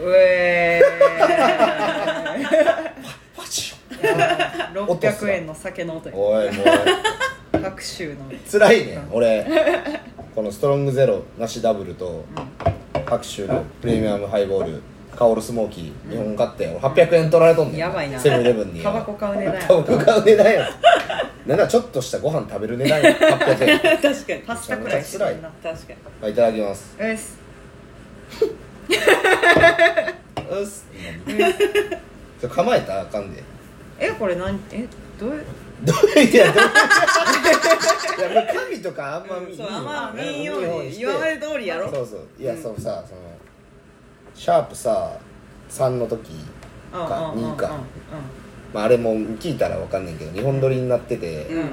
うえパチー。600円の酒の音や。おいもう。各州の。辛いねん。俺。このストロングゼロなしダブルと各種のプレミアムハイボールカオルスモーキー日本買って俺800円取られとんねんやばいな。セブンイレブンに。タバコ買う値段や。タバコ買う値段や。なんならちょっとしたご飯食べる値段や。800円。確かに。パスタくらいしてるな。確かに。まあいただきます。うっすうっす。それ構えたらあかんで。えこれ何？えどう？いうどう？いやどう？いや神とかあんま見そうあんま見んよ見うに言われ通りやろそうそう。いや、そうさそのシャープさ3の時うんかうんうん2かまああれも聞いたらわかんないけど日本撮りになってて、うん。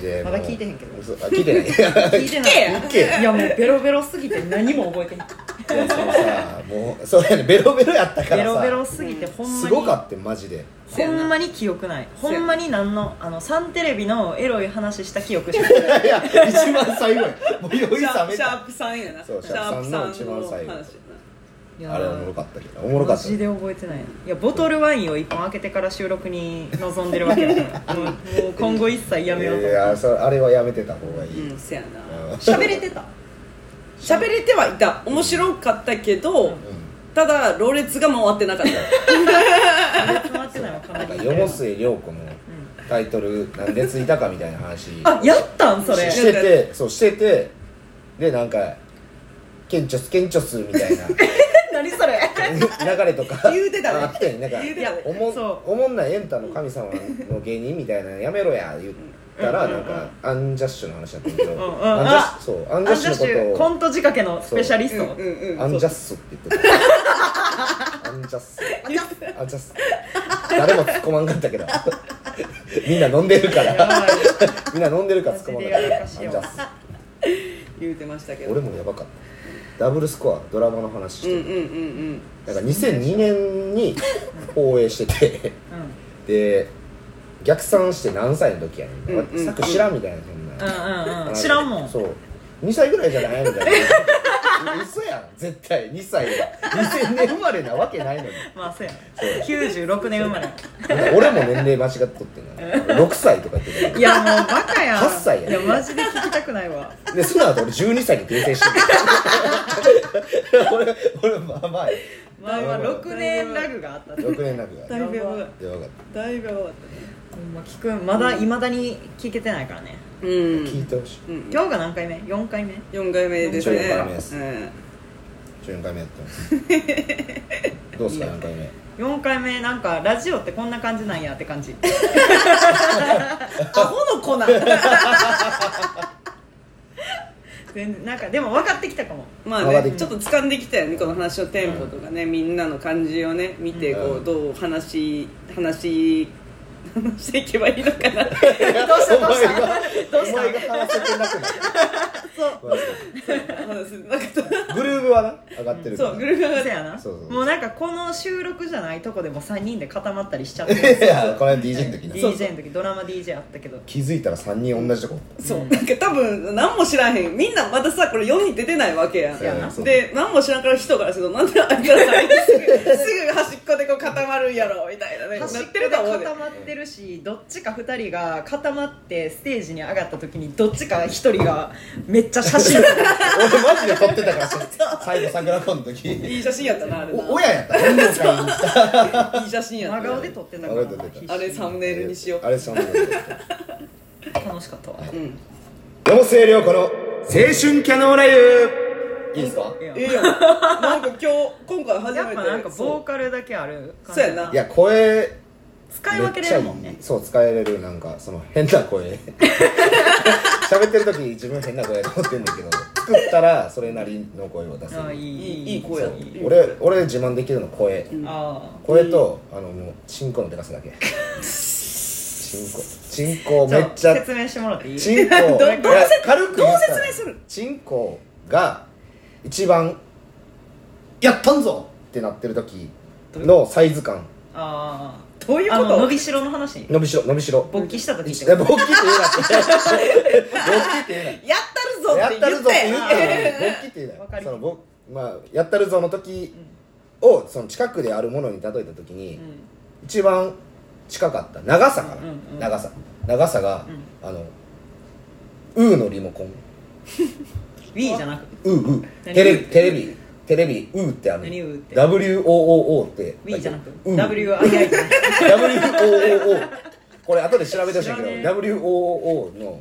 でまだもう聞いてへんけど。そうあ聞いてない。い 聞いてない。いやもうベロベロすぎて何も覚えてへんそのさもうそうやねベロベロやったからさ。ベロベロすぎてほんますにごかってマジで。ほんまに記憶ない。ほんまに何のあのサンテレビのエロい話した記憶しかない。いや一番最後や。もう酔い冷めシャたープさんやな。そうシャープさんの一番最後。話やいやあれおもろかったけどおもろかった。マジで覚えてないいやボトルワインを一本開けてから収録に臨んでるわけだから。もうもう今後一切やめようといやそあれはやめてた方がいい、なうんせやな。うん。喋れてた喋れてはいた。面白かったけどただろれつが回ってなかった。詰まってないわかなんかなり世末涼子のタイトルなんでついたかみたいな話。あやったんそれ。ししててそうしててでなんか「ケンチョスケンチョス」みたいな。何それ。流れとか言うてたね。あってんなんか言うてたね。おもそおもんないエンタの神様の芸人みたいなやめろや言ったらなんかアンジャッシュの話だったけどうんうん。アンジャッシュそうアンジャッシュのことをント仕掛けのスペシャリスト、う。んうんうん。アンジャッスって言ってたアンジャッスアンジャッス誰も突っ込まんかったけど。みんな飲んでるから。みんな飲んでるから突っ込まんかった。アンジャッス言うてましたけど。俺もやばかった。ダブルスコアドラマの話してる、うんうんうんうんだから2002年に放映してて。で逆算して何歳の時やねん、うんうん作知らんみたいなそんな、うんうんうん。知らんもん。そう。2歳ぐらいじゃないみたいな。嘘やん。絶対。2歳は。2000年生まれなわけないのに。まあそうや96年生まれ。俺も年齢間違っとってんな6歳とか言ってた。いやもうバカやん。8歳やいやマジで聞きたくないわ。でその後俺12歳に訂正してる俺俺まあまあまあ。まあ6年ラグがあった6年ラグがだいぶやばかった。だいぶやばかったねま聞くん。まだいまだに聞けてないからね。うん。聞いてほしい。うん。今日が何回目 ?4 回目？4回目ですね。4回目です。うん。14回目やってます。どうすか？何回目。4回目なんかラジオってこんな感じなんやって感じ。アホの粉全然なんかでも分かってきたかも。まあねちょっと掴んできたよね。この話のテンポとかね、みんなの感じをね見てこうん。うどう話話話していけばいいのかな。どうした？どうした？お前がどうしたお前が話せてなくなる。そう。話す。なんかグルーブはな上がってるそうグループがそうやな。そうそうもうなんかこの収録じゃないとこでも3人で固まったりしちゃって。いやこれ DJ の時な。DJ の時ドラマ DJ あったけど。気づいたら3人同じとこ。そう。なんか多分何も知らへん。みんなまださこれ世に出てないわけやん。そうやな。そう。で何も知らんから人からするとなんであいつらさすぐ すぐ端っこでこう固まるんやろみたいなね。なって端っこでると思うで固まってるしどっちか2人が固まってステージに上がった時にどっちか1人がめっちゃ写真 俺マジで撮ってたから 最後桜子の時。いい写真やったなあれな。お親やった。運動会に行った。いい写真やった。真顔で撮ってたか真顔で撮ってらあれサムネイルにしよう。あれサムネイル。楽しかったわ。うんどうも清涼子の青春キャノーラ湯いいですか？いやええやん。なんか今日今回初めて。やっぱなんかボーそカルだけある感そうやな。いや声使い分けれるもんね。そう使えれるなんかその変な声。喋ってる時自分変な声で思ってんだけど作ったらそれなりの声を出せる。いいいい声や俺俺自慢できるの声。あ声とあのもうチンコのでかさだけ。チンコ。チンコあめっちゃ説明してもらっていい？チンコ。どどう軽くどう説明する？チンコが一番やったんぞってなってる時のサイズ感。ああどういうこと？伸びしろの話？伸びしろ伸びしろ。勃起した時っていや勃起って言うなって。勃起って言うなやったるぞやっってたるぞって言ったたよ勃起って言うなそのぼまあやったるぞの時をその近くであるものに例えた時に、一番近かった長さかな、うんうんうん。長さ。長さが、あのウーのリモコン。Wii じゃなくウーウー。何テレビテレビテレビウーってある何ウーって。WOOO って。Wii じゃなくウー。WII じゃなく WOOO これ後で調べてほしいけど知らね WOOO の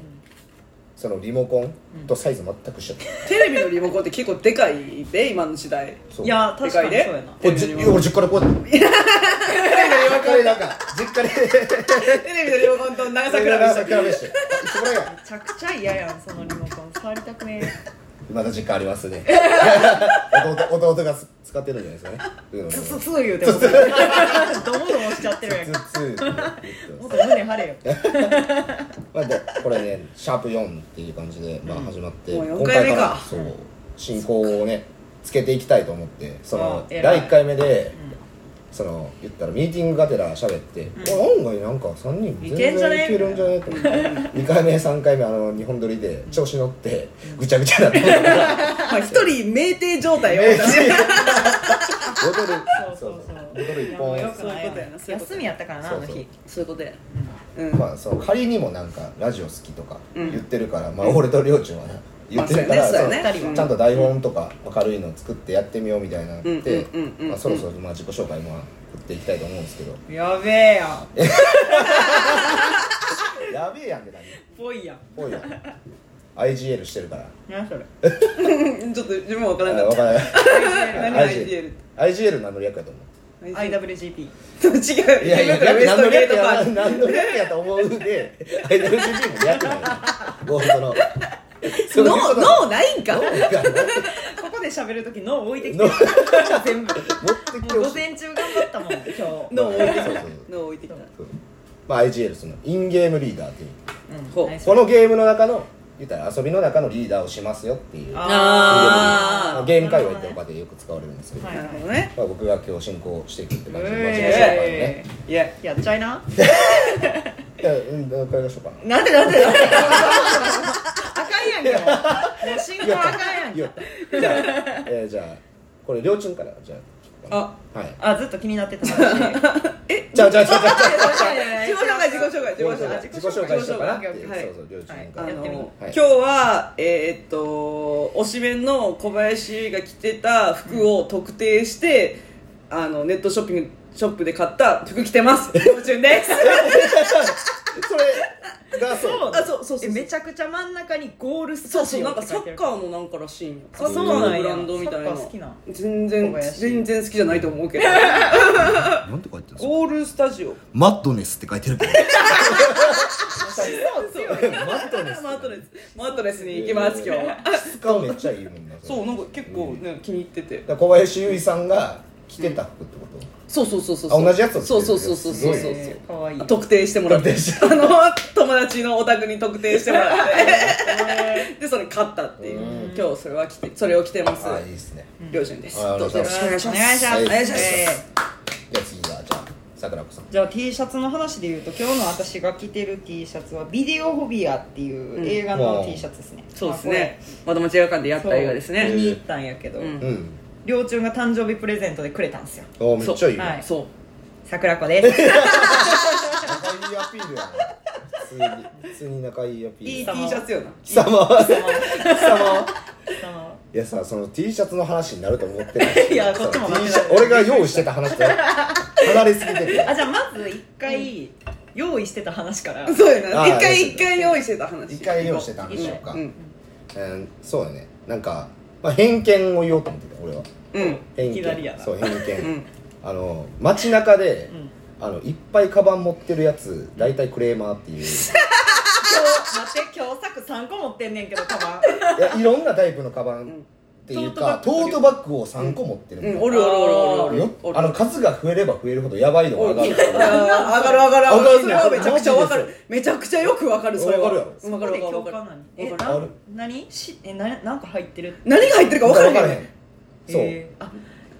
そのリモコンとサイズ全く一緒。テレビのリモコンって結構でかいで今の時代。そう。いや確かにそうやな。これじ俺実家でこうやって。実家でなんか実家で。テレビのリモコンと長さ比べした比べして。めちゃくちゃ嫌やんそのリモコン。触りたくねまだ実家ありますね。弟弟が使ってるんじゃないですかね。つつつ言うても。ドモドモしちゃってるやん。もっと胸張れよ。まあ、でこれねシャープ4っていう感じで、まあ、始まって、もう四今回目か。らそう進行をねつけていきたいと思ってその第1回目で、その言ったらミーティングがてら喋って、あ案外なんか3人全然いけるんじゃないと思って。2回目3回目あの日本撮りで調子乗ってぐちゃぐちゃになったから まあ一人酩酊状態よ。ボトルそうそう。そうボトル1本。休みやったからなあのそう。そう日。そういうことや。うんまあそう。仮にもなんかラジオ好きとかうん。言ってるから、まあ俺とりょうちんはな言ってるから、ちゃんと台本とか軽いの作ってやってみようみたいな。って、まあ、そろそろまあ自己紹介も振っていきたいと思うんですけど。やべえやん やべえやんって何？ぽいやん。ぽいやん。IGL してるから。何それ？ちょっと自分は分からなかっ分からない IGL IGL IGL 何？の略やと思う。IWGP 違う。いやいや何の略や何の略やと思うで。IWGP も略なのゴールドの そノーの嘘だ。ノーないんか？ここで喋るとき脳置いてきて。る全部。持ってきて午前中頑張ったもん今日。ノー置いてきた。そうそうノー置いてきた。そう。まあ IGL そのインゲームリーダーっていう。このゲームの中の言ったら遊びの中のリーダーをしますよっていうあー。ゲーム界隈って他でよく使われるんですけど、はいなるほどねまあ、僕が今日進行していくって感じで、えね。いややっちゃいな。いやうんどうからいましょうかなんでなんでなんでんやんけも。うもう進行あかんやんじゃあ、えー、じゃあこれ両チンからじゃああはい。あずっと気になってた話じ ゃあじゃあじゃあじゃあ自己紹介自己紹介。自己紹介自己紹介。しようかな。っていう、はい。そうそう両チンはいから、はい。今日はえーっと推しメンの小林が着てた服を特定して、あのネットショッピングショップで買った服着てます。ようちゅんですそれがそう。あそうそうそうえめちゃくちゃ真ん中にゴールスそうそうタジオなんかサッカーーのなんからしいのブランドみたいな。サッカー好きなん全小然林。全然好きじゃないと思うけど。なんて書いてるんですか？ゴールスタジオ。マッドネスって書いてるけど。マッドネスマットレス。マットレスに行きます今日。は質感めっちゃいいもんなれ。そうなんか結構ね気に入ってて。だから小林優衣さんが着てた服ってこと、そうそうそうそうあ同じやつを着てるそうそうそうそうそう。そうえーかわいい。特定してもらって。特定して。あの友達のお宅に特定してもらって。でそれ買ったっていう。うん。今日それは着てそれを着てます。ああいいですね、両親です。あどうぞ。よろしくお願いします。お願いします。はい。お願いします。えーじゃあ次がじゃあ桜子さん。じゃあ T シャツの話で言うと今日の私が着てる T シャツはビデオフォビアっていう映画のうん。T シャツですね、そうですね。まだ町映画館でやった映画ですそうね見に行ったんやけど、うん。うん両親が誕生日プレゼントでくれたんですよ。おめっちゃいいね、はい。そう。桜子です。仲いいアピールやな。普通に普通に仲いいアピいいール T シャツよな。貴様。貴様。いやさその T シャツの話になると思ってない。いやこっちもその待 T ってたシャ俺が用意してた話と離れすぎてて。あじゃあまず一回用意してた話から。そうやな。あー一回一回用意してた話。一回用意してた話しようか、うん。うん。そうだね。なんか、まあ、偏見を言おうと思ってた俺は。うん。偏いきなりやな。見そう偏見、うん。あの街中で、うん。あのいっぱいカバン持ってるやつ大体クレーマーっていう。い 今日待って今日作3個持ってんねんけどカバン。やいろんなタイプのカバンっていうか、トトーートバッグを3個持ってるみたいなうんおるおるおるおるよおる。あの数が増えれば増えるほどやばいのが上がる上がる。上がる上がるそれはめちゃくちゃわかる。めちゃくちゃよくわかるそれは。わかるわかるわかる。何？しえななんか入ってる？何が入ってるか分からへん。そう、えーあ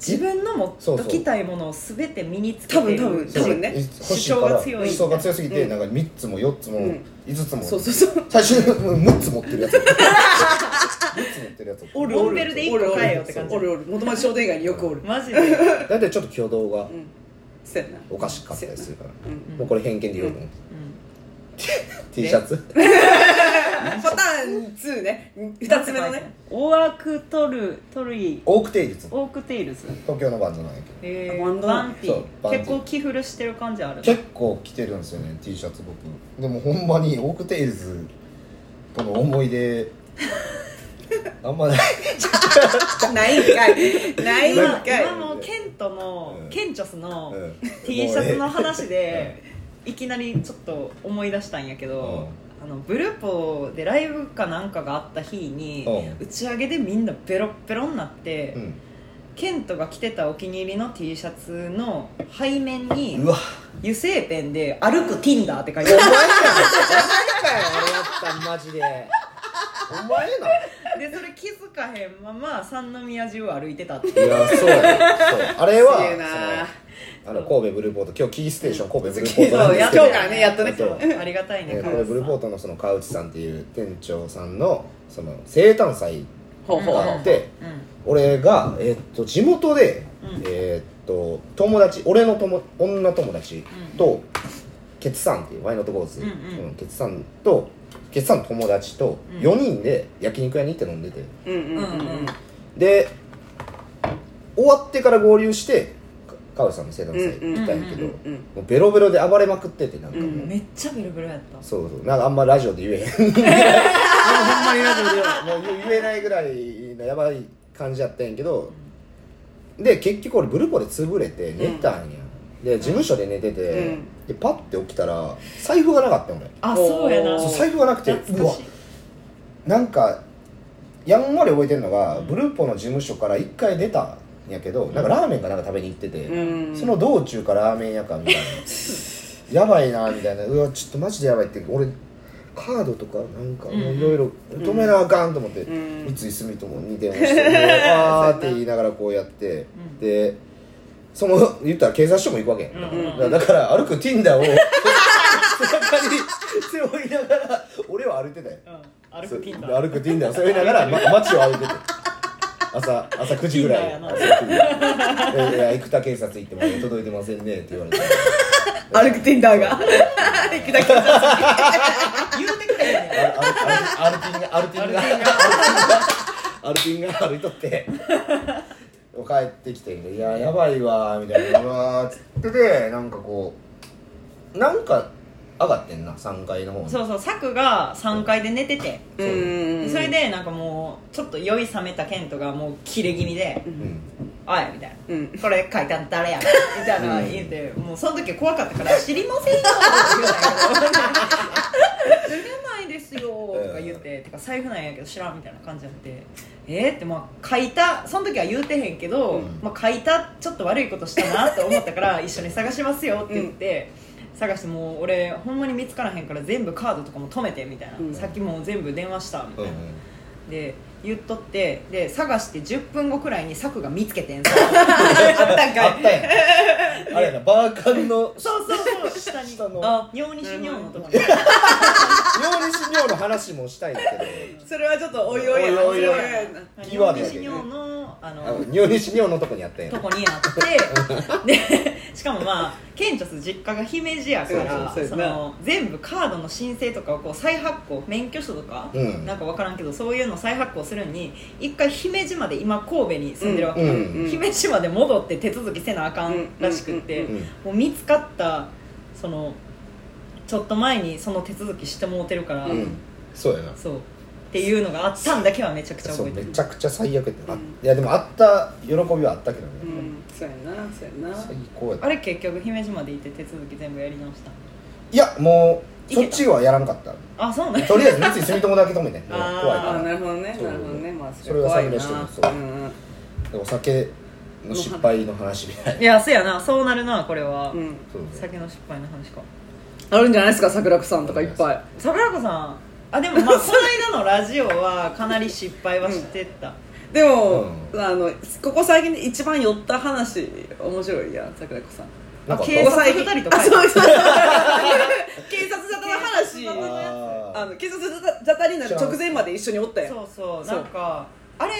自分の持っときたいものを全て身につけてる多分多分多分ね。主張が強い主張が強すぎて、うん。なんか3つも4つもうん5つも、そうそうそう。最初に6つ持ってるやつ。6 つつ持ってるやつおるモンベルで一個買えよって感じ。おるおる。元町商店街によくおる。マジでだってちょっと挙動がうん。そうやな。おかしかったりするから。うん。もうこれ偏見で言おうと思ってうん。T シャツ？パターン2ね。2つ目のね。オークトルトルイオークテイルズ。オークテイルズ。東京のバンドなんやけど。えバンドバンテそうバンティィ結構着古してる感じある結構着てるんですよね T シャツ僕。でもほんまにオークテイルズとの思い出あんまない。ないんかい。ないん今かい。今もうケントの、うん。ケンチョスのうん。T シャツの話で いきなりちょっと思い出したんやけど、あのブルーポでライブかなんかがあった日にうん。打ち上げでみんなベロッベロになって、うん。ケントが着てたお気に入りの T シャツの背面にうわ。油性ペンで「歩く Tinder」って書いてある。お前かよお前かよ。あれやったんマジで。お前な でそれ気づかへんまま三宮中を歩いてたっていやそうやね。そう。あれはそのあの神戸ブルーポート今日キーステーション神戸ブルーポートなんですけど。今日からねやっとね。そう。ありがたいねえー川内さん。神戸ブルーポートのその川内さんっていう店長さんのその生誕祭ほうほう。ほうがあってうん。俺が、えーっと地元で、うん。えーっと友達俺の友女友達と、ケツさんっていうワイノットゴーズ、うん。うんケツさんとケツさんの友達とうん。4人で焼肉屋に行って飲んでて。うんうんうんうん。で終わってから合流してか川内さんの生誕祭うん行ったんやけど、うんうんもうベロベロで暴れまくっててなんかもう、うんめっちゃベロベロやった。そうそうなんかあんまラジオで言えへん ほんまにラジオではもう言えないぐらいのやばい感じやったんやけど、で結局俺ブルポで潰れて寝たんや、で事務所で寝てて、うん。でパッて起きたら財布がなかったん俺。あそうやな。う財布がなくてうわ。なんかやんわり覚えてるのが、ブルーポの事務所から一回出たんやけどなんかラーメンかなんか食べに行ってて、うん。その道中かラーメン屋かみたいな。やばいなみたいな。うわちょっとマジでやばいって俺カードとかなんかもういろいろ止めなあかんと思って、うん。三井住友に電話して あーって言いながらこうやって、うん。でその言ったら警察署も行くわけ、うんうんだから歩く Tinder を 背中に背負いながら俺は歩いてたよ。うん。歩く Tinder 歩く Tinder を背負いながら、ま、街を歩いてて朝朝9時ぐらい。Tinder やな。朝9時。でいや生田警察行っても届いてませんねって言われて。歩くティンダーが。行きだけ。言うてくれへんねん。アルティンがアルティンがアルティンが歩いとって帰ってきて「いややばいわ」みたいな「うわ」っつっててなんかこうなんか上がってんな3階の方に。そうそうサクが3階で寝てて。そううんそれでなんかもうちょっと酔い冷めたケントがもうキレ気味でうん「おい」みたいな。うん。これ書いたん誰やみたいな言って、もうその時怖かったから「知りませんよ」って言うんだけど「知らないですよ」とか言って「てか財布なんやけど知らん」みたいな感じになって「えー?」ってまあ書いたその時は言うてへんけど、うん。まあ、書いたちょっと悪いことしたなって思ったから 一緒に探しますよって言って、探してもう俺ほんまに見つからへんから全部カードとかも止めてみたいな、うん。さっきもう全部電話したみたいな、うん。で言っとってで探して10分後くらいにサクが見つけてんさ。あったんかい。あったや。んあれやなバーカンのそうそうそう下に。下の。あ尿西尿のとこ に尿西尿の話もしたいんだけど。それはちょっとおいおいやな。おいおいおい。やなああのの尿西尿のとこにあったやんとこにあって でしかもまあケンチョス実家が姫路やからその全部カードの申請とかをこう再発行免許証とか、うん。なんか分からんけどそういうの再発行するのに一回姫路まで今神戸に住んでるわけ、うんうん姫路まで戻って手続きせなあかんらしくって、もう見つかったそのちょっと前にその手続きしてもうてるから、うん。そうやな。そうっていうのがあったんだけはめちゃくちゃそう覚えてる。めちゃくちゃ最悪やった、あうん。いやでもあった喜びはあったけどね、うんそうやな。そうやな。最高やあれ結局姫路まで行って手続き全部やり直した？いやもうそっちはやらんかった。あそうねとりあえず三井住友だけ止めて。ああらなるほどね。なるほどね。まあそれは怖いな。先にしてもそううんうん。でお酒の失敗の話みたいいやそうやな。そうなるなこれは、うん。酒の失敗の話か。あるんじゃないですか桜子さんとかいっぱい。桜子さんあでもまあこの間のラジオはかなり失敗はしてた、でも、うん。あのここ最近で一番寄った話面白いやん桜子さん。なんか警察二人とか。あそうそう。警察沙汰の話。あー。あの警察沙汰になる直前まで一緒におったよそうそう。そう。なんかあれ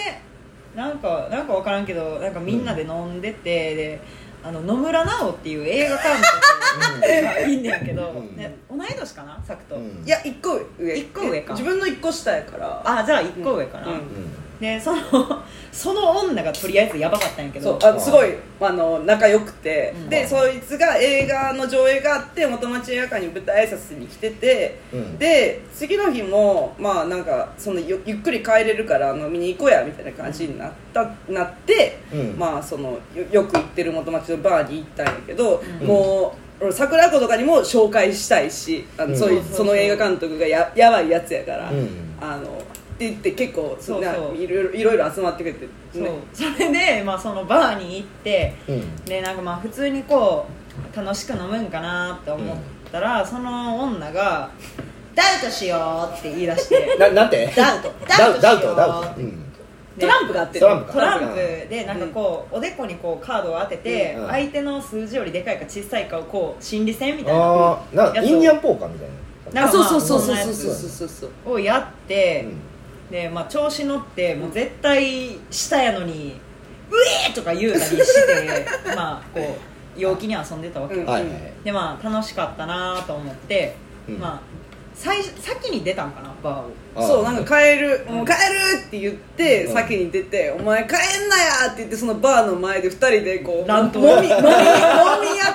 なんかなんか分からんけどなんかみんなで飲んでて、であの野村直っていう映画監督がいんねんけど、うん。ね、同い年かなさくと、うん。いや一個上。一個上か。自分の一個下やから。あじゃあ1個上かな、うん。うんでその その女がとりあえずやばかったんやけそうどあすごいあの仲良くて、うん。でそいつが映画の上映があって元町映画館に舞台挨拶に来てて、うん。で次の日もまあなんかそのゆゆっくり帰れるから飲みに行こうやみたいな感じになった、なって、うん。まあそのよよく行ってる元町のバーに行ったんやけど、うん。もう俺桜子とかにも紹介したいしあの、うん。そういその映画監督がややばいやつやから、うん。あのって言って結構そうそう。ないろいろいろいろ集まってくれて、そう。それで、まあ、そのバーに行ってうん。でなんかまあ普通にこう楽しく飲むんかなって思ったら、その女が「ダウトしよう」って言い出して。ななんて？ダウト。ダウト。ダウトダウトうん。トランプがあってトランプ。トランプでなんかこう、おでこにこうカードを当てて、うん。相手の数字よりでかいか小さいかをこう心理戦みたいなあインディアンポーカーみたいな。なんかまあそうそうそうんなやつそうそう。そうそうをやって、うんでまあ、調子乗ってもう絶対下やのに「うえー!」とか言うたりして まあこう陽気に遊んでたわけ、うんはいはいでまあ楽しかったなと思って、うん。まあ最先に出たんかなバーを。そうなんか帰るもう帰るって言ってうん。先に出て「お前帰んなや!」って言ってそのバーの前で2人でこう乱闘。もみもみもみ合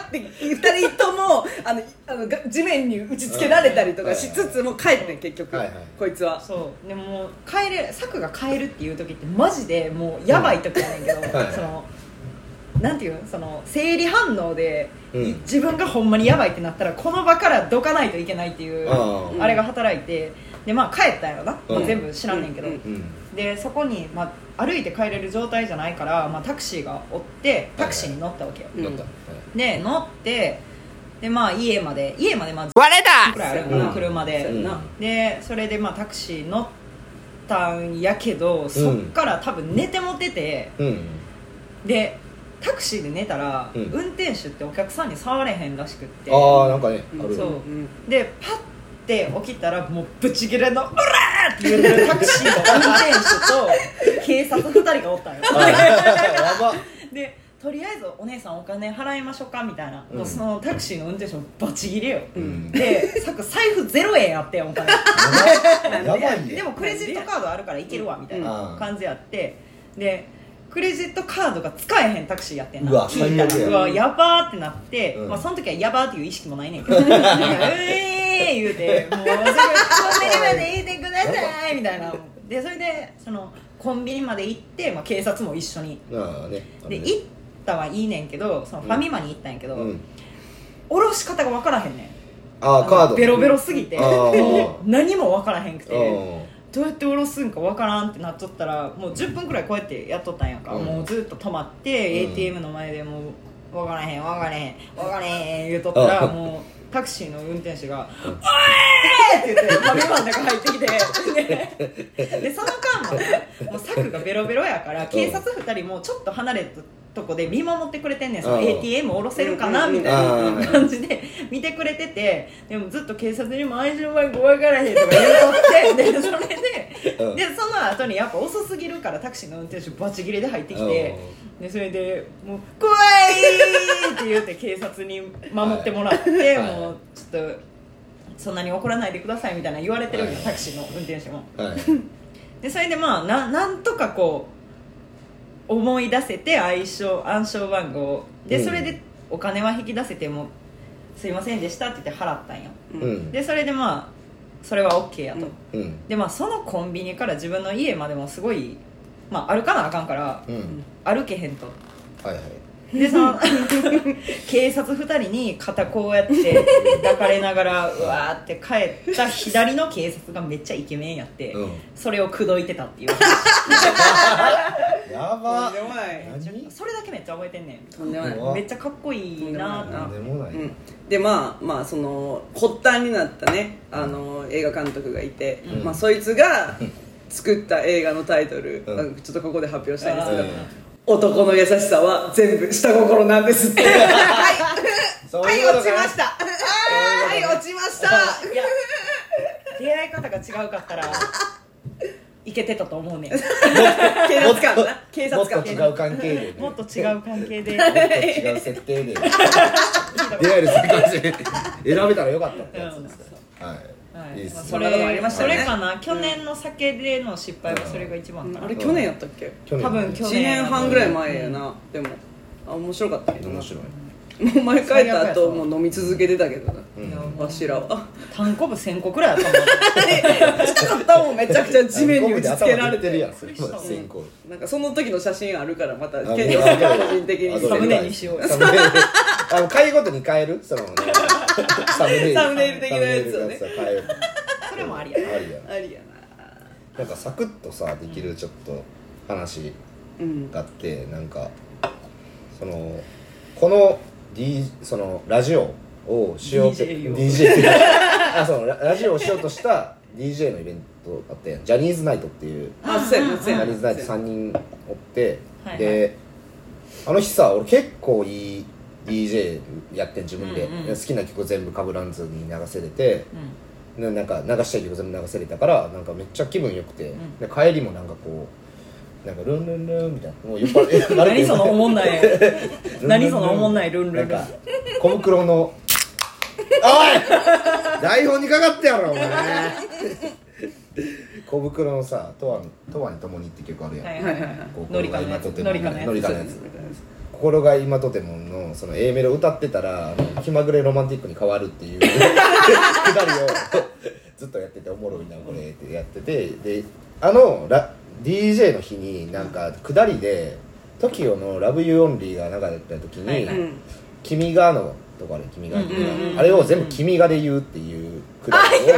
って2人ともあのあのが地面に打ちつけられたりとかしつつもう帰ってん結局。はいはい。こいつは。そう。でも帰れ策が帰るっていう時ってマジでもうやばい時やねんけど、はい。そのなんていうのその生理反応で、うん。自分がほんまにやばいってなったらこの場からどかないといけないっていうあれが働いてでまあ帰ったんやろな、まあうん全部知らんねんけど、うんうんでそこに、まあ、歩いて帰れる状態じゃないから、まあ、タクシーがおってタクシーに乗ったわけよ、うん。乗った。で乗ってでまあ家まで家までまず割れた！くらいあるそうやな車で、そうやな。でそれでまあタクシー乗ったんやけどそっから多分寝てもてて、うん。でタクシーで寝たら、うん。運転手ってお客さんに触れへんらしくって。ああなんかねあるそう。うん。でパッて起きたらもうブチギレの「うらー!」って言ってるタクシーの運転手と警察2人がおったんよ。あやば。でとりあえずお姉さんお金払いましょうかみたいな、うん。もうそのタクシーの運転手もバチギレよ、うん。でさっき財布0円やってんお金。やばい。ね。でもクレジットカードあるからいけるわみたいなうん感じやって。でクレジットカードが使えへんタクシーやってんな。うわや。うわやばーってなって、うん。まあ、その時はやばーっていう意識もないねんけど。うえー言うてもうすぐ「コンビニまで行ってください」みたいな。でそれでそのコンビニまで行って、まあ、警察も一緒に。ああねで行ったはいいねんけどそのファミマに行ったんやけど、うん。下ろし方が分からへんねん。ああカード。ベロベロすぎて。何も分からへんくて。うんどうやって下ろすんか分からんってなっとったらもう10分くらいこうやってやっとったんやんか、うん。もうずっと止まって、うん。ATM の前でもう分からへん分からへん分からへん言うとったらうん。もうタクシーの運転手が「おい!」って言ってファミマの中入ってきて。ででその間もねもう柵がベロベロやから警察2人もちょっと離れたとこで見守ってくれてんねん。そのうん。ATM 下ろせるかなうん。みたいうん。な感じで 見てくれててでもずっと警察にも愛情番号分からへんとか言うとってでそれでうん。でその後にやっぱ遅すぎるからタクシーの運転手バチ切れで入ってきてでそれでもう「怖い!」って言って警察に守ってもらって、はい。もうちょっとそんなに怒らないでくださいみたいな言われてるんよはい。タクシーの運転手も。はい。でそれでまあななんとかこう思い出せて相性暗証番号。をでうんそれでお金は引き出せてもすいませんでしたって言って払ったんよ。うん。でそれでまあそれは OK やと、うん。でまあそのコンビニから自分の家までもすごいまあ歩かなあかんからうん。歩けへんと。はいはい。でその 警察2人に肩こうやって抱かれながらうわーって帰った左の警察がめっちゃイケメンやって、うん。それを口説いてたっていう やば。とんでもない。何？それだけめっちゃ覚えてんねとんでもない。うんめっちゃかっこいいなって。なんでもない。うん、でまあまあその発端になったね。あの映画監督がいて、うん。まあ、そいつが作った映画のタイトル、うん。ちょっとここで発表したいんですけど。うん「男の優しさは全部下心なんです」って。はい。はい。そういうことか。落ちました。はい落ちました。いや出会い方が違うかったらいけてたと思うねん。警察官な。警察官。もっと違う関係で。ね もっと違う関係で。もっと違う設定で。出会える生活で選べたらよかったってやつですはい、はい。いいっすね。そそんなことありれましたねそれかな。去年の酒での失敗はそれが一番かな。あれ去年やったっけ？去年。多分去1年半ぐらい前やな。でもあ面白かったけどな。面白いもう前帰った後もう飲み続けてたけどな。いやわしらは。単行部1000個くらいあったもん近かったもんめちゃくちゃ地面に打ちつけられてるやん。それ先行なんかその時の写真あるからまた個人的に。あサムネにしよう。よサムネ。あの回ごとに変える？そのね。サムネイル。サムネイル的なやつをね。それもありやな。ありやありやな。んかサクッとさできるちょっと話なうん。があってなんかそのこの,、D、そのラジオをしようと DJ よ DJ あそうララジオをしようとした DJ のイベントあってジャニーズナイトっていう。あジャニーズナイト3人おって、はいはい。であの日さ俺結構いい DJ やってん自分で、うんうん好きな曲全部かぶらんずに流せれて、うでなんか流したい曲全部流せれたからなんかめっちゃ気分良くて、ん。で帰りもなんかこうなんかルンルンルンみたいな。もう酔っ払ってん何そのおもんない。何そのおもんないルンルン。ルンなんか小袋の。おい！台本にかかってやろお前。小袋のさ「とわとわにともに」って曲あるやん、はいはいはいはい。心が今とてものやつ。ノリカのやつ。心が今とてものその A メロ歌ってたら気まぐれロマンティックに変わるっていう。くだりをずっとやってておもろいなこれってやってて。であのラ DJ の日になんか下りで TOKIO の「LOVEYOUONLY」が流れた時に「はいはい。うん。君が」のとこある「君が」うんうんうんうん。あれを全部「君が」で言うっていうくだりをや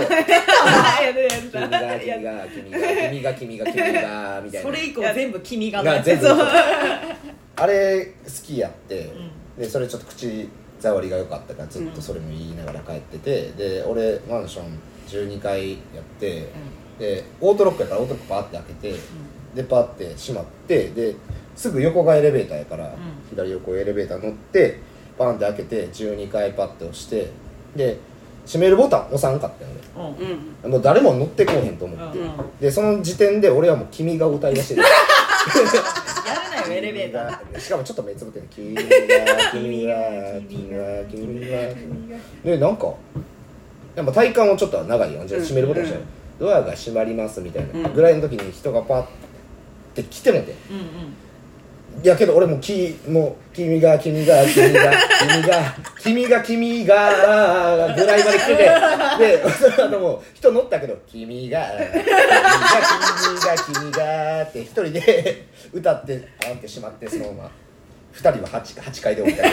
るや「君が君が君が君が君が君が」みたいなそれ以降全部君がが。あれ好きやって、でそれちょっと口触りが良かったからずっとそれも言いながら帰ってて、で俺マンション12階やって、でオートロックやからオートロックパーって開けて、でパーって閉まってですぐ横がエレベーターやから、左横エレベーター乗ってパンって開けて12階パッて押してで閉めるボタン押さんかったよ。ねうん。もう誰も乗ってこうへんと思って、うん。でその時点で俺はもう「君が」歌い出してる。やるなよエレベーター。しかもちょっと目つぶってる「君が君が君が君が」でなんかやっぱ体感はちょっと長いよ。じゃあ閉めることにしたら、ドアが閉まりますみたいな。ぐらいの時に人がパッて来てもてうんうん。いやけど俺もきもう君が君が君が 君が君が君がぐらいまで来てて。でその人乗ったけど君が君が君が君がって一人で歌ってパンってしまってそのまま。二人は 8, 8階で降りた。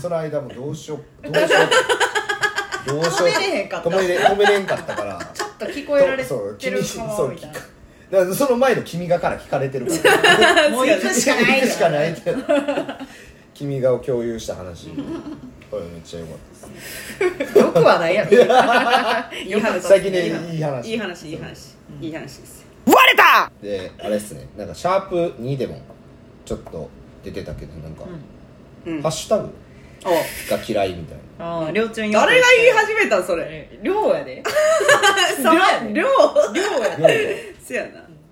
その間もどうしようどうしようどうしよう止めれへんかった。止めれ止めれんかったから。ちょっと聞こえられそうてる君そもみたいなだからその前の君がから聞かれてるから。もう行くしかない行くしかない。けど君がを共有した話。これめっちゃ良かったです。よくはないやろ。いい話。最近ねいい話。いい話いい話。いい話ですよ。であれっすね。なんかシャープ2でもちょっと出てたけどなんか、うん。ハッシュタグ？おが嫌いみたいな。あありょうちゃん誰が言い始めたんそれ？え量やで。さ量量？やで。せやな。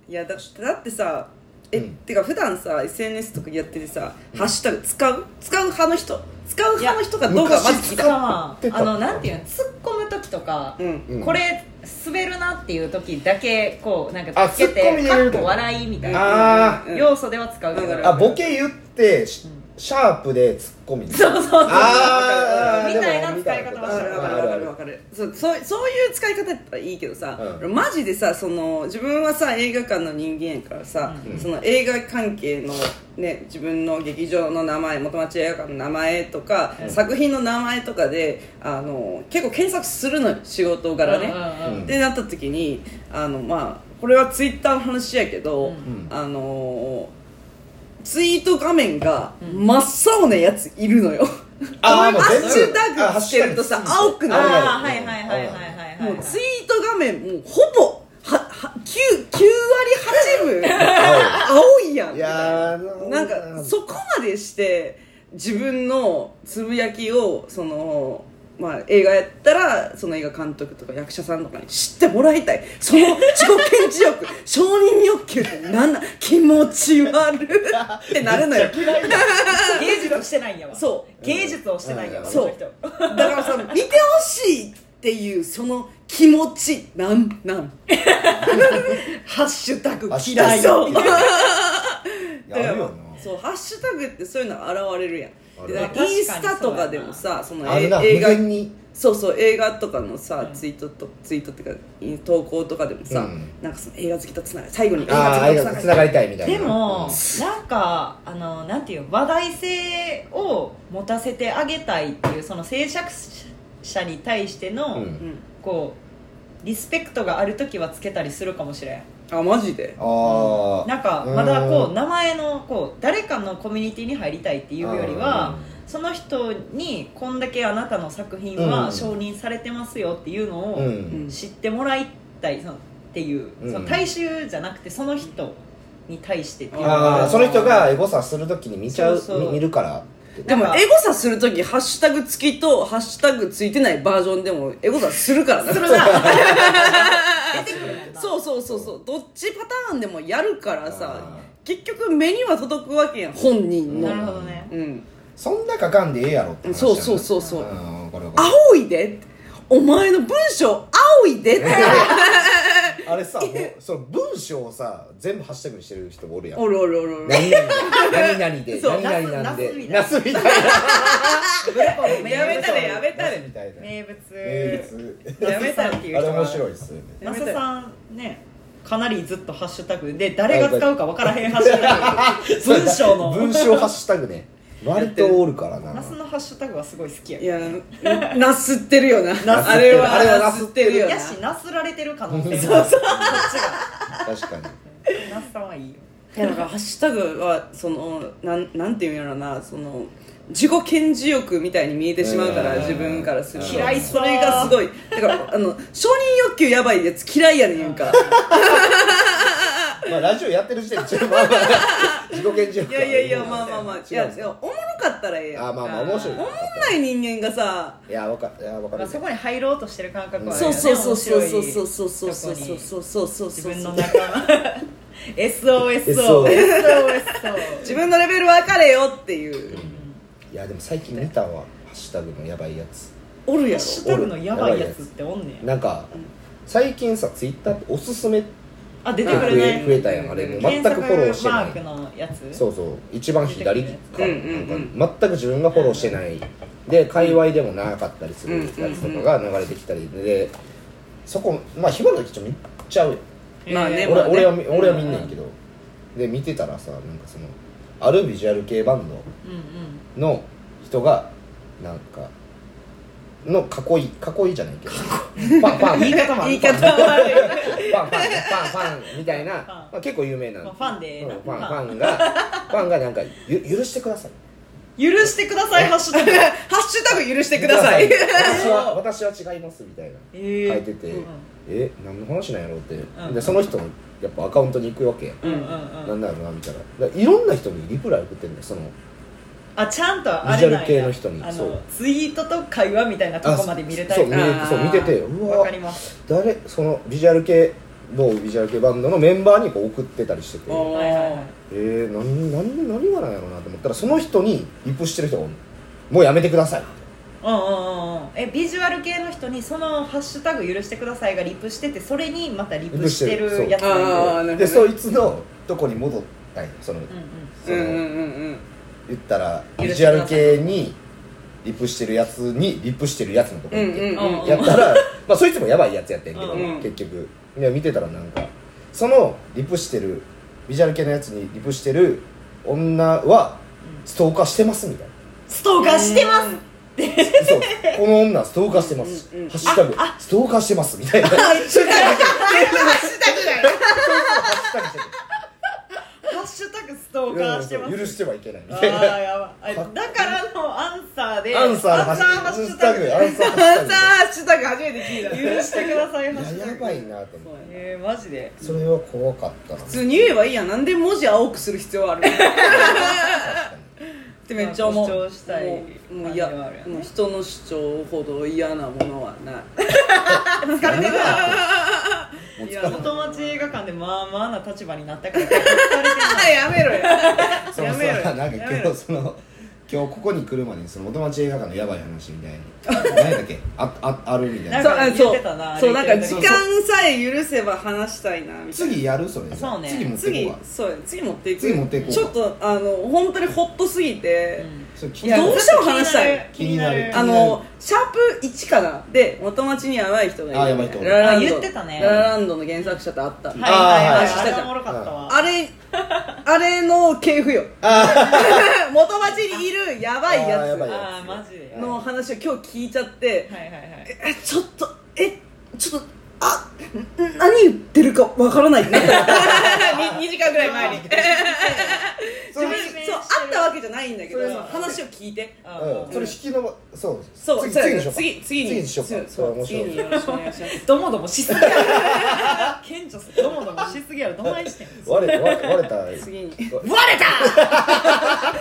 いやだだってさえ、うん。てか普段さ SNS とかやっててさ、ハッシュタグ使う？使う派の人？使う派の人かどうかまず聞い使た。あのなんていうの？突っ込む時とか、うん。うん。これ滑るなっていう時だけこうなんあかつけてかっこ笑いみたいあな要素では使うけど、うん。あボケ言ってシシャープでツッコミそうそうそうあーみたいな使い方はわかる。わかるわかる。わかるそうそうそういう使い方やったらいいけどさ、うん。マジでさその自分はさ映画館の人間やからさ、うん。その映画関係の、ね、自分の劇場の名前元町映画館の名前とか、うん。作品の名前とかであの結構検索するのよ仕事柄ね、うん。うん。うん。ってなった時にあのまあこれはツイッターの話やけど、うん。あのツイート画面が真っ青なやついるのよ、あ ハッシュタグつけるとさ青くなる。ああはいはいはいはいはいはい。もうツイート画面もうほぼはは 9, 9割8分。青いやん。いやーなんかそこまでして自分のつぶやきをそのまあ、映画やったらその映画監督とか役者さんとかに知ってもらいたい。その自己顕示欲。承認欲求って何なん？気持ち悪ってなるのよ。芸術をしてないんやわ。そう。芸術をしてないんやわそう。だからさ見てほしいっていうその気持ち。なんなん？ハッシュタグ嫌い。そう。やるよなそうハッシュタグってそういうの現れるやん。でだからインスタとかでもさそのあるな映画に。そうそう映画とかのさ、うん。ツイートとツイートっていうか投稿とかでもさ、うん。なんかその映画好きとつながり最後に映ああ画好きとつながりつな。がりたいみたいな。でもなんかあのなんていう話題性を持たせてあげたいっていうその制作者に対しての、うん。うん。こうリスペクトがある時はつけたりするかもしれんあマジで？ああなんかまだこう名前のこう誰かのコミュニティに入りたいっていうよりはその人にこんだけあなたの作品うん。は承認されてますよっていうのを知ってもらいたいそのっていううん。その大衆じゃなくてその人に対してっていう。のあがあその人がエゴサするときに見ちゃうそうそう。見見るからでもエゴサするときハッシュタグ付きとハッシュタグついてないバージョンでもエゴサするからな。するな。出てくるもんな。そうそうそうそう。どっちパターンでもやるからさあ結局目には届くわけやん本人の。なるほどね。うん。そんな書かんでええやろってそうそうそうそう。青いでお前の文章青いでって あれさ もうその文章をさ全部ハッシュタグにしてる人もおるやん。おるおるおるおる。何々で何々で そう何々なんでナナスみたいな。やめ物たれやめたれ。みたいな名物。名物。やめたっていうあれ面白いっすよね。那須さんねかなりずっとハッシュタグで誰が使うか分からへんハッシュタグ。文章の。文章ハッシュタグね割とおるからな。那須のハッシュタグはすごい好きやいやなすってるよな。なすってる。あれは。あれはなすってるよな。やしなすられてる可能性もあるこっち確かに。が那須さんはいいよ。いやだからハッシュタグはそのなんなんていうんやろな。その自己顕示欲みたいに見えてしまうからうん。自分からすると。嫌いそれがすごい。だからあの承認欲求やばいやつ嫌いやねんか まあラジオやってる時点でちょっとまあまあ自己顕示欲いやいやいやまあまあまあ。いやいやおもろかったらええやん。あまあまあ面白い。おもんない人間がさ。いやわかいやわかる。まあ、そこに入ろうとしてる感覚はあるよねそうそうそうそうそうそうそうそうそうそうそうそう自そう分の仲間 SOSO SOS SOSO 自分のレベル分かれよっていういやでも最近見たわハッシュタグのやばいやつおるやろハッシュタグのやばいやつっておんねんなんか最近さツイッターっておすすめあ出てくるね。増えたやんあれも。う全くフォローしてない。検索マークのやつ。そうそう。一番左かなんか。全く自分がフォローしてない。で界隈でもなかったりするやつとかが流れてきたりで。そこまあ暇な時ちょっと見ちゃうよ。まあねえー俺まあね。俺は見俺は見んねんけど。で見てたらさなんかそのあるビジュアル系バンドの人がなんかの囲い囲いじゃないけど。ファンファン言い方もある。言い方もある。ファンファンファンファンみたいな、まあ、結構有名な、まあファンでうんなファンファンがファンがなんかゆ許してください許してくださいハッシュタグハッシュタグ許してください私は私は違いますみたいなえ書いてて、うんえ何の話なんやろうって、うんでその人のやっぱアカウントに行くわけや、うんうんうんなんだろうなみたいないろんな人にリプライ送ってんだよそのあちゃんとあれなんや。ビジュアル系の人にあそう。のツイートと会話みたいなとこまで見れたり。そう見れあーそう見ててうわ。わかります。誰？そのビジュアル系某ビジュアル系バンドのメンバーにこう送ってたりしてて。おはいはいはい。えー、何何何がなんやろうなと思ったらその人にリプしてる人がおん。のもうやめてください。うんうんうんうん。えビジュアル系の人にその「ハッシュタグ許してください」がリプしててそれにまたリプしてるやつあがいる。ーなるほどね。でそいつのとこに戻ったんよその,、うんうん。そのうんうんうんうん言ったらビジュアル系にリプしてるやつにリプしてるやつのとこに行って、うんうんうん。やったら、まあ、そいつもやばいやつやってんけど、うんうん。結局。で見てたらなんか。そのリプしてるビジュアル系のやつにリプしてる女はストーカーしてますみたいな。ストーカーしてます。そう。この女ストーカーしてます、うんうんハッシュタグ。ストーカーしてますみたいな。ハッシュタグ。ハッシュタグストーカーしてます許してはいけない。み あたいなーやばだからのアンサーでアンサーハッシュタグ。アンサーハッシュタグ初めて聞いた。許してくださいハッシいややュタグばいなと思って。えー、マジで。それは怖かったな。普通に言えばいいやん。なんで文字青くする必要あるってめっちゃ思う。主張したいもういやもう人の主張ほど嫌なものはない。疲れて いや元町映画館でまあまあな立場になったから やめろやそうやめろよ。そうなんか今日その今日ここに来るまでにその元町映画館のやばい話みたいな。何だっけ？あああるみたいな。そうあそう。ってたなそうなんか時間たさえ許せば話したいなみたいな。次やるそれそうね。次持って次こうわ。そうや次持っていく。次持っていこうちょっとあの本当にホッとすぎて、それ聞いやどうしても話したい。気になる。あのシャープ1かなで元町にやばい人がいる。あやばい人。ララランド。あ言ってたね。ララランドの原作者と会った、はいはいはい。あー話したじゃんあれおもろかったわあれあれの系譜よ。元町にいるやばいやつ。の話を今日聞いちゃってはいはいはい。えちょっとえちょっとあん何言ってるかわからない。ってなった2時間ぐらい前に わけじゃないんだけど話を聞いて。あうん。それ引きのばそうそう次にしよう次次に。しようか。それ面次白い。によろしくお願いします。どもどもしすぎや。ろ 顕著すどもどもしすぎやろ。どないしてんの？割れた。次に。割れた。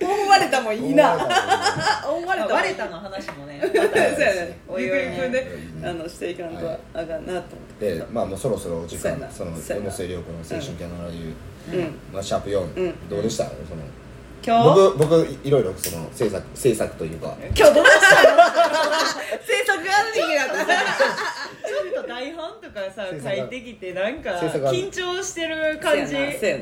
大割れたもいいな。割れた大割れたもいい割れたの話もね そうやね。おいおいねあのしていかんとはあかんなと思って。でまあもうそろそろお時間。その山瀬涼子の青春キャノラ流。うん。まあシャープ4うん。どうでした？その今日？僕僕いろいろその制作制作というか。今日どうしたの？制作がある人間だった。ちょっと台本とかさ書いてきてなんか緊張してる感じ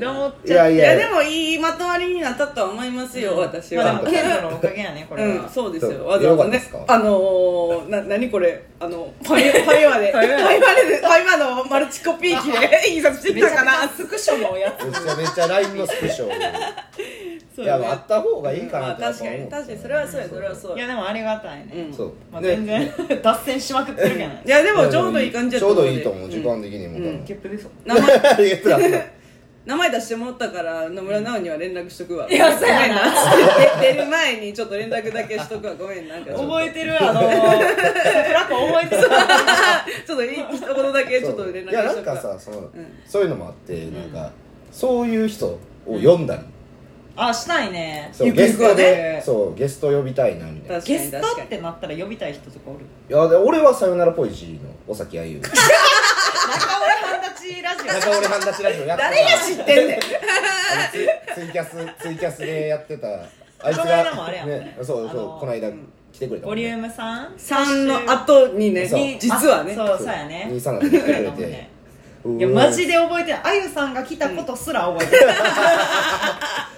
思っいちゃってやいや。いやでもいいまとまりになったとは思いますよ、私は、まあでもケントのおかげやねこれは。うん、そうですよ。わざわざね。あのー、な何これ？あのファイファイマでファイファイママでファイマのマルチコピー機で印刷してたかな。ゃスクショのやつ。めちゃめちゃ LINE のスクショいやあった方がいいかなまあ、と確かに。確かに。それはそうやそれはそう。いやでもありがたいね。うん。そう。まあね。全然脱線しまくってるけどね。いやでもちょうどいい感じやちょうどいいでと思う。時間的にもうん。ゲップでしょ名前ありがとう。名前出してもらったから野村直には連絡しとくわ。いやそうやな。ごめんな。って出る前にちょっと連絡だけしとくわ。ごめんなんか覚えてるあの桜子覚えてるちょっと一言だけちょっと連絡いやなんしとくわかさその、ん。そういうのもあってなんか、そういう人を呼んだり、あしたいね。そうゆくゆくはゲストでね。そうゲスト呼びたいなみたいな。確かにゲストってなったら呼びたい人とかおる？いやで俺はさよならポイジーの尾崎あゆ中俺半立ちラジオ。中俺半立ちラジオやってた。誰が知ってんねん。あのツツイキャスツイキャスでやってた。あいつこの間がもあれやもんね。そうそうあのこの間来てくれたボリューム 3? 3の後にねそう。実はね。そうそうやね。兄さんが来てくれて。ねいやマジで覚えてない。あゆさんが来たことすら覚えてない。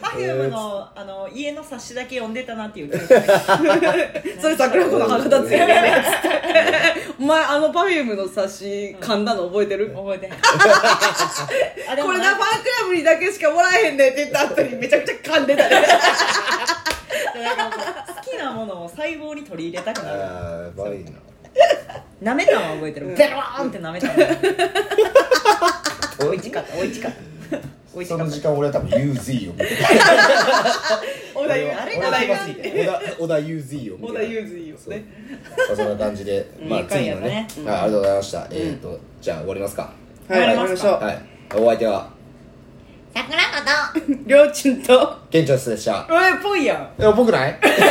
Perfume のあの家の冊子だけ読んでたなっていう。それ桜子の腹立つよね。お前あの Perfume の冊子噛んだの覚えてる、覚えてなこれもな。なファンクラブにだけしかもらえへんねって言った後にめちゃくちゃ噛んでた。ね好きなものを細胞に取り入れたくなる。やばいな舐めたのは覚えてる。ベローンって舐めたの。おいしかったおいしかった。おいしそかった。の時間俺は多分 UZ を見てた。小田裕あれ小田小田裕小田小田 UZ を見てた。小田裕二よそうね。まあそんな感じでまあい次のね。やったね。はいありがとうございました。えっとじゃあ終わりますか。はい終わりましょう。はい。お相手は桜子と りょうちんと。ケンチョスでした。えぽいやん。え僕ない？ええや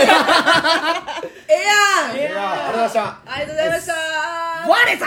ん。いやありがとうございました。ありがとうございました。割れた